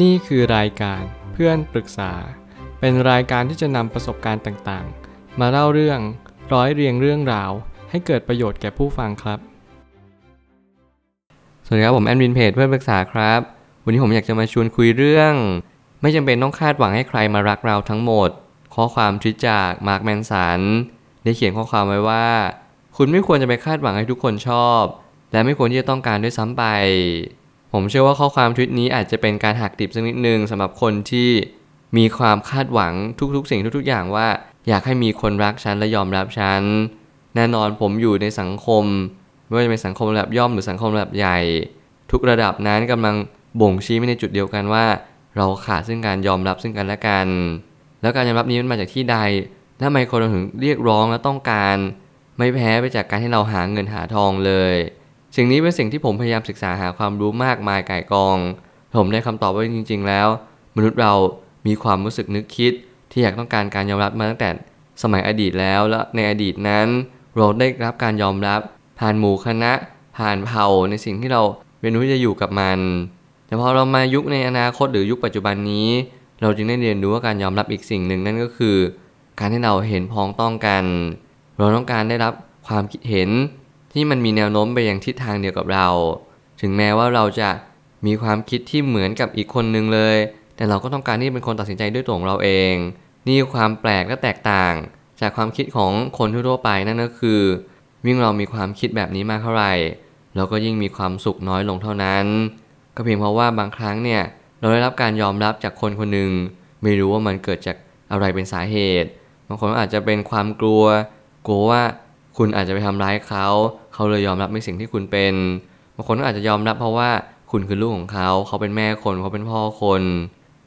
นี่คือรายการเพื่อนปรึกษา เป็นรายการที่จะนำประสบการณ์ต่างๆ มาเล่าเรื่องร้อยเรียงเรื่องราว ให้เกิดประโยชน์แก่ผู้ฟังครับ สวัสดีครับผมแอดมินเพจเพื่อนปรึกษาครับ วันนี้ผมอยากจะมาชวนคุยเรื่อง ไม่จำเป็นต้องคาดหวังให้ใครมารักเราทั้งหมด ข้อความทิจากมาร์คแมนสันได้เขียนข้อความไว้ว่า คุณไม่ควรจะไปคาดหวังให้ทุกคนชอบ และไม่ควรที่จะต้องการด้วยซ้ำไป ผมเชื่อว่าข้อความทวิตนี้อาจจะเป็นการหักดิบสักนิดนึงสำหรับคนที่มีความคาดหวังทุกๆ สิ่งทุก ๆ อย่างว่า อยากให้มีคนรักฉันและยอมรับฉัน แน่นอนผมอยู่ในสังคม ไม่ว่าจะเป็นสังคมระดับย่อมหรือสังคมระดับใหญ่ ทุกระดับนั้นกำลังบ่งชี้ไปในจุดเดียวกันว่า เราขาดซึ่งการยอมรับซึ่งกันและกัน แล้วการยอมรับนี้มันมาจากที่ใดและทำไมคนเราถึงเรียกร้องและต้องการ ไม่แพ้ไปจากการที่เราหาเงินหาทองเลย สิ่งนี้เป็นสิ่งที่ผมพยายามศึกษาหาความรู้มากมายก่ายกอง ผมได้คำตอบว่าจริง ๆ แล้ว มนุษย์เรามีความรู้สึกนึกคิด ที่อยากต้องการการยอมรับมาตั้งแต่สมัยอดีตแล้วและในอดีตนั้น เราได้รับการยอมรับ ผ่านหมู่คณะ ผ่านเผ่าในสิ่งที่เราเรียนรู้ที่จะอยู่กับมัน แต่พอเรามายุคในอนาคตหรือยุคปัจจุบันนี้ เราจึงได้เรียนรู้ว่าการยอมรับอีกสิ่งหนึ่งนั่นก็คือ การที่เราเห็นพ้องต้องกัน เราต้องการได้รับความคิดเห็น ที่มันมีแนวโน้มไปอย่างทิศทางเดียวกับเรา ถึงแม้ว่าเราจะมีความคิดที่เหมือนกับอีกคนนึงเลย แต่เราก็ต้องการที่เป็นคนตัดสินใจด้วยตัวของเราเอง นี่ความแปลกและแตกต่าง จากความคิดของคนทั่วไปนั่นก็คือยิ่งเรามีความคิดแบบนี้มากเท่าไหร่ เราก็ยิ่งมีความสุขน้อยลงเท่านั้น ก็เพียงเพราะว่าบางครั้งเนี่ยเราได้รับการยอมรับจากคนคนหนึ่งไม่รู้ว่ามันเกิดจากอะไรเป็นสาเหตุบางคนอาจจะเป็นความกลัว กลัวว่า คุณอาจจะไปทำร้ายเขา เขาเลยยอมรับในสิ่งที่คุณเป็นบางคนก็อาจจะยอมรับเพราะว่าคุณคือลูกของเขา เขาเป็นแม่คนเขาเป็นพ่อคน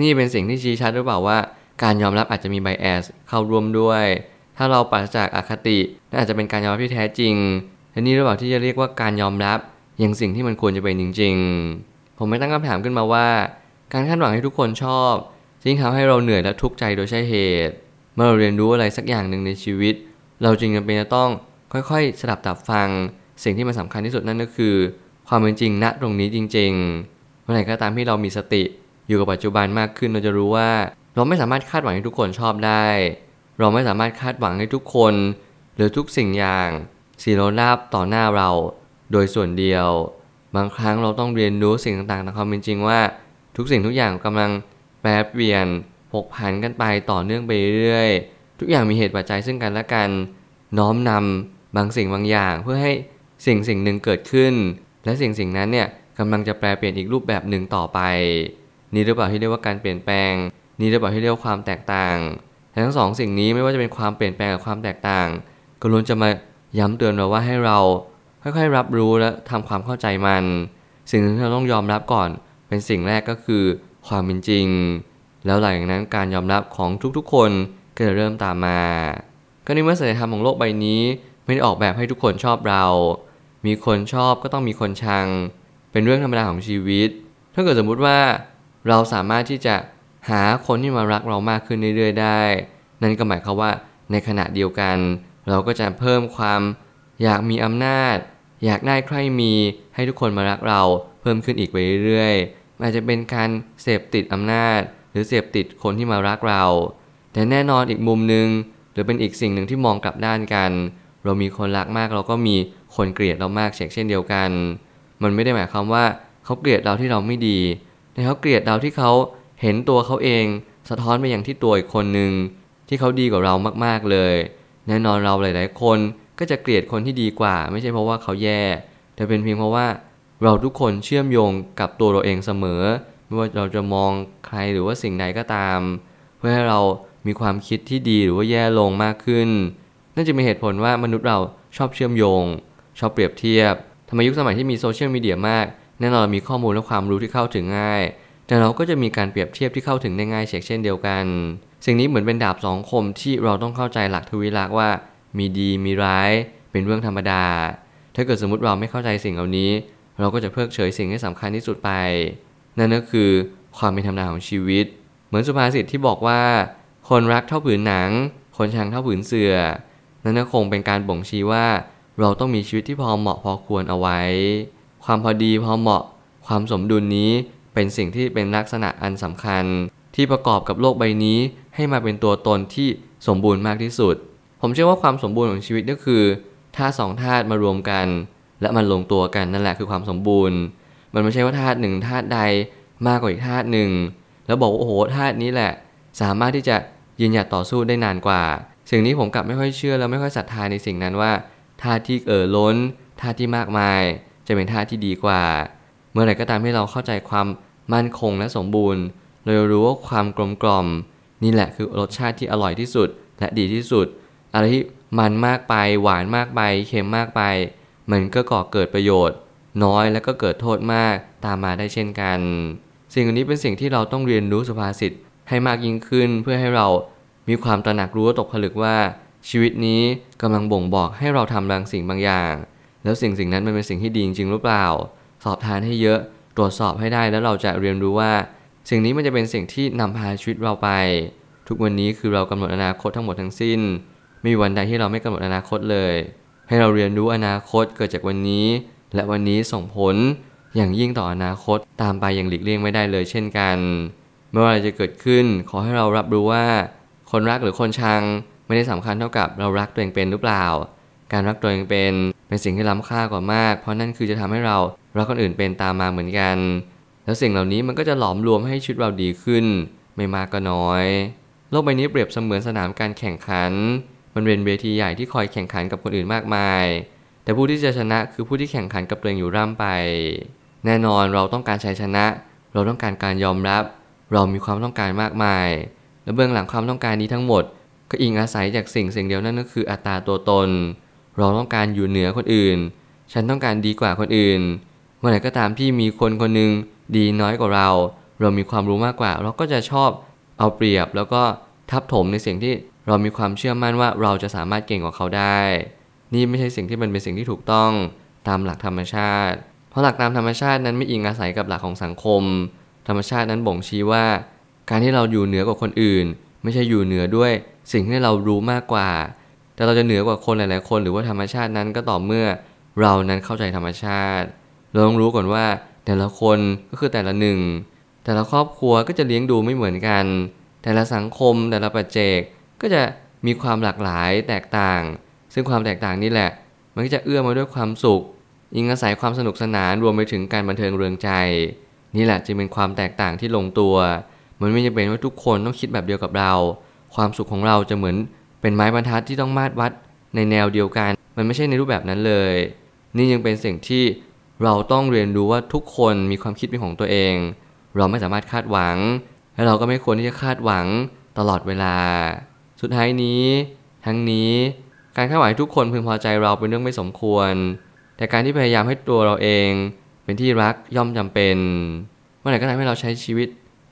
นี่เป็นสิ่งที่ชี้ชัดหรือเปล่าว่า การยอมรับอาจจะมีไบแอสเข้าร่วมด้วย ถ้าเราปราศจากอคตินั่นอาจจะเป็นการยอมรับที่แท้จริงและนี่หรือเปล่าที่จะเรียกว่าการยอมรับอย่างสิ่งที่มันควรจะเป็นจริง ๆ ผมไม่ตั้งคำถามขึ้นมาว่า การคาดหวังให้ทุกคนชอบยิ่งทำให้เราเหนื่อยและทุกข์ใจโดยใช่เหตุ เมื่อเราเรียนรู้อะไรสักอย่างหนึ่งในชีวิต เราจึงจำเป็นจะต้อง ค่อยๆสดับตับฟัง สิ่งที่มันสาคัญที่สุดนั่นก็คือ ความเป็นจริงณตรงนี้จริงๆเมื่อไหร่ก็ตามที่เรามีสติอยู่กับปัจจุบันมากขึ้นเราจะรู้ว่า เราไม่สามารถคาดหวังให้ทุกคนชอบได้ เราไม่สามารถคาดหวังให้ทุกคน หรือทุกสิ่งอย่างสีโรราบต่อหน้าเรา โดยส่วนเดียว บางครั้งเราต้องเรียนรู้สิ่งต่างๆตามความเป็นจริงว่า ทุกสิ่งทุกอย่างกำลังแปรเปลี่ยนผกผันกันไปต่อเนื่องไปเรื่อยทุกอย่างมีเหตุปัจจัยซึ่งกันและกัน น้อมนำ บางสิ่งบางอย่างเพื่อให้สิ่งสิ่งหนึ่งเกิดขึ้น และสิ่งสิ่งนั้นเนี่ยกำลังจะแปลเปลี่ยนอีกรูปแบบหนึ่งต่อไป นี่หรือเปล่าที่เรียกว่าการเปลี่ยนแปลง นี่หรือเปล่าที่เรียกว่าความแตกต่างทั้งสองสิ่งนี้ไม่ว่าจะเป็นความเปลี่ยนแปลงกับความแตกต่าง ก็ล้วนจะมาย้ำเตือนเราว่าให้เราค่อยๆรับรู้และทำความเข้าใจมัน สิ่งที่เราต้องยอมรับก่อน เป็นสิ่งแรกก็คือความเป็นจริง แล้วหลังจากนั้นการยอมรับของทุกๆคนก็จะเริ่มตามมา ก็ในเมื่อสัจธรรมของโลกใบนี้ ไม่ได้ออกแบบให้ทุกคนชอบเรา มีคนชอบก็ต้องมีคนชัง เป็นเรื่องธรรมดาของชีวิต ถ้าเกิดสมมุติว่าเราสามารถที่จะหาคนที่มารักเรามากขึ้นเรื่อยๆได้ นั่นก็หมายความว่าในขณะเดียวกัน เราก็จะเพิ่มความอยากมีอำนาจ อยากได้ใครมีให้ทุกคนมารักเราเพิ่มขึ้นอีกไปเรื่อยๆอาจจะเป็นการเสพติดอำนาจ หรือเสพติดคนที่มารักเรา แต่แน่นอนอีกมุมหนึ่งหรือเป็นอีกสิ่งหนึ่งที่มองกลับด้านกัน เรามีคนรักมากเราก็มีคนเกลียดเรามากเช่นเดียวกัน มันไม่ได้หมายความว่าเขาเกลียดเราที่เราไม่ดี แต่เขาเกลียดเราที่เขาเห็นตัวเขาเอง สะท้อนไปอย่างที่ตัวอีกคนหนึ่งที่เขาดีกว่าเรามากๆเลย แน่นอนเราหลาย ๆ คนก็จะเกลียดคนที่ดีกว่า ไม่ใช่เพราะว่าเขาแย่ แต่เป็นเพียงเพราะว่าเราทุกคนเชื่อมโยงกับตัวเราเองเสมอ ไม่ว่าเราจะมองใครหรือว่าสิ่งใดก็ตาม เพื่อให้เรามีความคิดที่ดีหรือว่าแย่ลงมากขึ้น นั่นจะมีเหตุผลว่ามนุษย์เราชอบเชื่อมโยง ชอบเปรียบเทียบทำไมยุคสมัยที่มีโซเชียลมีเดียมาก แน่นอนมีข้อมูลและความรู้ที่เข้าถึงง่าย แต่เราก็จะมีการเปรียบเทียบที่เข้าถึงได้ง่ายเช่นเดียวกัน สิ่งนี้เหมือนเป็นดาบสองคมที่เราต้องเข้าใจหลักทวิลักษ์ว่า มีดีมีร้าย เป็นเรื่องธรรมดา ถ้าเกิดสมมติเราไม่เข้าใจสิ่งเหล่านี้ เราก็จะเพิกเฉยสิ่งที่สำคัญที่สุดไป นั่นก็คือความเป็นธรรมดาของชีวิต เหมือนสุภาษิตที่บอกว่า คนรักเท่าผืนหนัง คนชังเท่าผืนเสือ่อ นั่นก็คงเป็นการบ่งชี้ว่า เราต้องมีชีวิตที่พอเหมาะพอควรเอาไว้ ความพอดีพอเหมาะ ความสมดุลนี้เป็นสิ่งที่เป็นลักษณะอันสำคัญ ที่ประกอบกับโลกใบนี้ให้มาเป็นตัวตนที่สมบูรณ์มากที่สุด ผมเชื่อว่าความสมบูรณ์ของชีวิตก็คือธาตุสองธาตุมารวมกัน และมันลงตัวกันนั่นแหละคือความสมบูรณ์ มันไม่ใช่ว่าธาตุหนึ่งธาตุใดมากกว่าอีกธาตุหนึ่ง แล้วบอกว่าโอ้โหธาตุนี้แหละ สามารถที่จะยืนหยัดต่อสู้ได้นานกว่า สิ่งนี้ผมกลับไม่ค่อยเชื่อแล้วไม่ค่อยศรัทธาในสิ่งนั้นว่าธาตุที่เอ่อล้นธาตุที่มากมาย จะเป็นธาตุที่ดีกว่า เมื่อไหร่ก็ตามให้เราเข้าใจความมั่นคงและสมบูรณ์เราจะรู้ว่าความกลมกล่อม นี่แหละคือรสชาติที่อร่อยที่สุดและดีที่สุด อะไรที่มันมากไปหวานมากไปเค็มมากไป มันก็ก่อเกิดประโยชน์ น้อยแล้วก็เกิดโทษมากตามมาได้เช่นกัน สิ่งนนี้เป็นสิ่งที่เราต้องเรียนรู้สุภาษิตให้มากยิ่งขึ้นเพื่อให้เรา มีความตระหนักรู้ตกผลึกว่า ชีวิตนี้กำลังบ่งบอกให้เราทำบางสิ่งบางอย่าง แล้วสิ่งสิ่งนั้นมันเป็นสิ่งที่ดีจริงหรือเปล่า สอบทานให้เยอะ ตรวจสอบให้ได้แล้วเราจะเรียนรู้ว่า สิ่งนี้มันจะเป็นสิ่งที่นำพาชีวิตเราไป ทุกวันนี้คือเรากำหนดอนาคตทั้งหมดทั้งสิ้นไม่มีวันใดที่เราไม่กำหนดอนาคตเลย ให้เราเรียนรู้อนาคตเกิดจากวันนี้ และวันนี้ส่งผลอย่างยิ่งต่ออนาคตตามไปอย่างหลีกเลี่ยงไม่ได้เลยเช่นกันไม่ว่อะไรจะเกิดขึ้นขอให้เรารับรู้ว่า คนรักหรือคนชังไม่ได้สำคัญเท่ากับเรารักตัวเองเป็นหรือเปล่า การรักตัวเองเป็นเป็นสิ่งที่ล้ำค่ากว่ามาก เพราะนั่นคือจะทำให้เรารักคนอื่นเป็นตามมาเหมือนกัน แล้วสิ่งเหล่านี้มันก็จะหลอมรวมให้ชีวิตเราดีขึ้น ไม่มากก็น้อย โลกใบนี้เปรียบเสมือนสนามการแข่งขัน มันเป็นเวทีใหญ่ที่คอยแข่งขันกับคนอื่นมากมาย แต่ผู้ที่จะชนะคือผู้ที่แข่งขันกับตัวเองอยู่ร่ำไป แน่นอนเราต้องการชัยชนะ เราต้องการการยอมรับ เรามีความต้องการมากมาย และเบื้องหลังความต้องการนี้ทั้งหมด ก็อิงอาศัยจากสิ่งสิ่งเดียวนั่นก็คืออัตราตัวตน เราต้องการอยู่เหนือคนอื่น ฉันต้องการดีกว่าคนอื่น เมื่อไหร่ก็ตามที่มีคนคนหนึ่งดีน้อยกว่าเรา เรามีความรู้มากกว่า เราก็จะชอบเอาเปรียบแล้วก็ทับถมในสิ่งที่เรามีความเชื่อมั่นว่าเราจะสามารถเก่งกว่าเขาได้ นี่ไม่ใช่สิ่งที่มันเป็นสิ่งที่ถูกต้องตามหลักธรรมชาติ เพราะหลักตามธรรมชาตินั้นไม่อิงอาศัยกับหลักของสังคม ธรรมชาตินั้นบ่งชี้ว่า การที่เราอยู่เหนือกว่าคนอื่น ไม่ใช่อยู่เหนือด้วย สิ่งที่เรารู้มากกว่า แต่เราจะเหนือกว่าคนหลาย ๆ คน หรือว่าธรรมชาตินั้นก็ต่อเมื่อเรานั้นเข้าใจธรรมชาติ เราต้องรู้ก่อนว่าแต่ละคนก็คือแต่ละหนึ่ง แต่ละครอบครัวก็จะเลี้ยงดูไม่เหมือนกัน แต่ละสังคมแต่ละปัจเจกก็จะมีความหลากหลายแตกต่าง ซึ่งความแตกต่างนี่แหละ มันก็จะเอื้อมาด้วยความสุขอิงอาศัยความสนุกสนานรวมไปถึงการบันเทิงเรืองใจ นี่แหละจึงเป็นความแตกต่างที่ลงตัว มันไม่จำเป็นว่าทุกคนต้องคิดแบบเดียวกับเรา ความสุขของเราจะเหมือนเป็นไม้บรรทัดที่ต้องมาดวัดในแนวเดียวกัน มันไม่ใช่ในรูปแบบนั้นเลย นี่ยังเป็นสิ่งที่เราต้องเรียนรู้ว่าทุกคนมีความคิดเป็นของตัวเอง เราไม่สามารถคาดหวัง และเราก็ไม่ควรที่จะคาดหวังตลอดเวลา สุดท้ายนี้ ทั้งนี้การคาดหวังทุกคนพึงพอใจเราเป็นเรื่องไม่สมควร แต่การที่พยายามให้ตัวเราเอง เป็นที่รักย่อมจำเป็น เมื่อไหร่ก็ทำให้เราใช้ชีวิต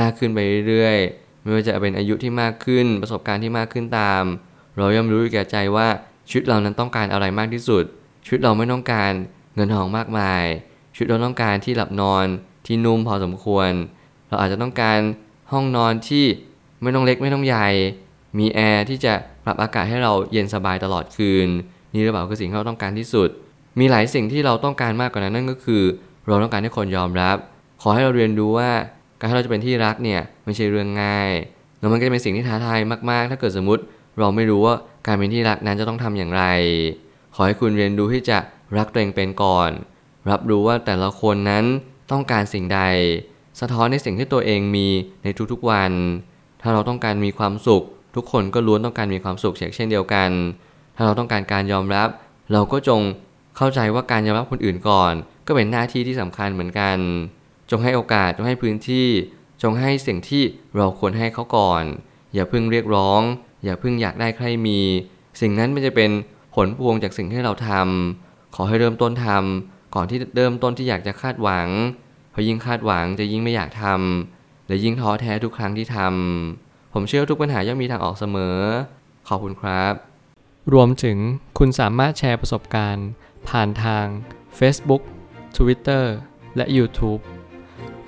มากขึ้นไปเรื่อยๆ ไม่ว่าจะเป็นอายุที่มากขึ้น ประสบการณ์ที่มากขึ้นตาม เราย่อมรู้แก่ใจว่าชีวิตเรานั้นต้องการอะไรมากที่สุดชีวิตเราไม่ต้องการเงินทองมากมายชีวิตเราต้องการที่หลับนอนที่นุ่มพอสมควร เราอาจจะต้องการห้องนอนที่ไม่ต้องเล็กไม่ต้องใหญ่ มีแอร์ที่จะปรับอากาศให้เราเย็นสบายตลอดคืน นี่หรือเปล่าคือสิ่งที่เราต้องการที่สุด มีหลายสิ่งที่เราต้องการมากกว่านั้นนั่นก็คือ เราต้องการให้คนยอมรับ ขอให้เราเรียนรู้ว่า การที่เราจะเป็นที่รักเนี่ยไม่ใช่เรื่องง่ายแล้วมันก็จะเป็นสิ่งที่ท้าทายมากๆ ถ้าเกิดสมมติเราไม่รู้ว่าการเป็นที่รักนั้นจะต้องทำอย่างไร ขอให้คุณเรียนรู้ที่จะรักตัวเองเป็นก่อน รับรู้ว่าแต่ละคนนั้นต้องการสิ่งใด สะท้อนในสิ่งที่ตัวเองมีในทุกๆวัน ถ้าเราต้องการมีความสุข ทุกคนก็ล้วนต้องการมีความสุขเช่นเดียวกัน ถ้าเราต้องการการยอมรับ เราก็จงเข้าใจว่าการยอมรับคนอื่นก่อน ก็เป็นหน้าที่ที่สำคัญเหมือนกัน จงให้โอกาส จงให้พื้นที่ จงให้สิ่งที่เราควรให้เขาก่อน อย่าเพิ่งเรียกร้อง อย่าเพิ่งอยากได้ใครมี สิ่งนั้นมันจะเป็นผลพวงจากสิ่งที่เราทำขอให้เริ่มต้นทำก่อนที่เริ่มต้นที่อยากจะคาดหวังเพราะยิ่งคาดหวังจะยิ่งไม่อยากทำและยิ่งท้อแท้ทุกครั้งที่ทำผมเชื่อทุกปัญหาย่อมมีทางออกเสมอ ขอบคุณครับ รวมถึงคุณสามารถแชร์ประสบการณ์ ผ่านทาง Facebook Twitter และ YouTube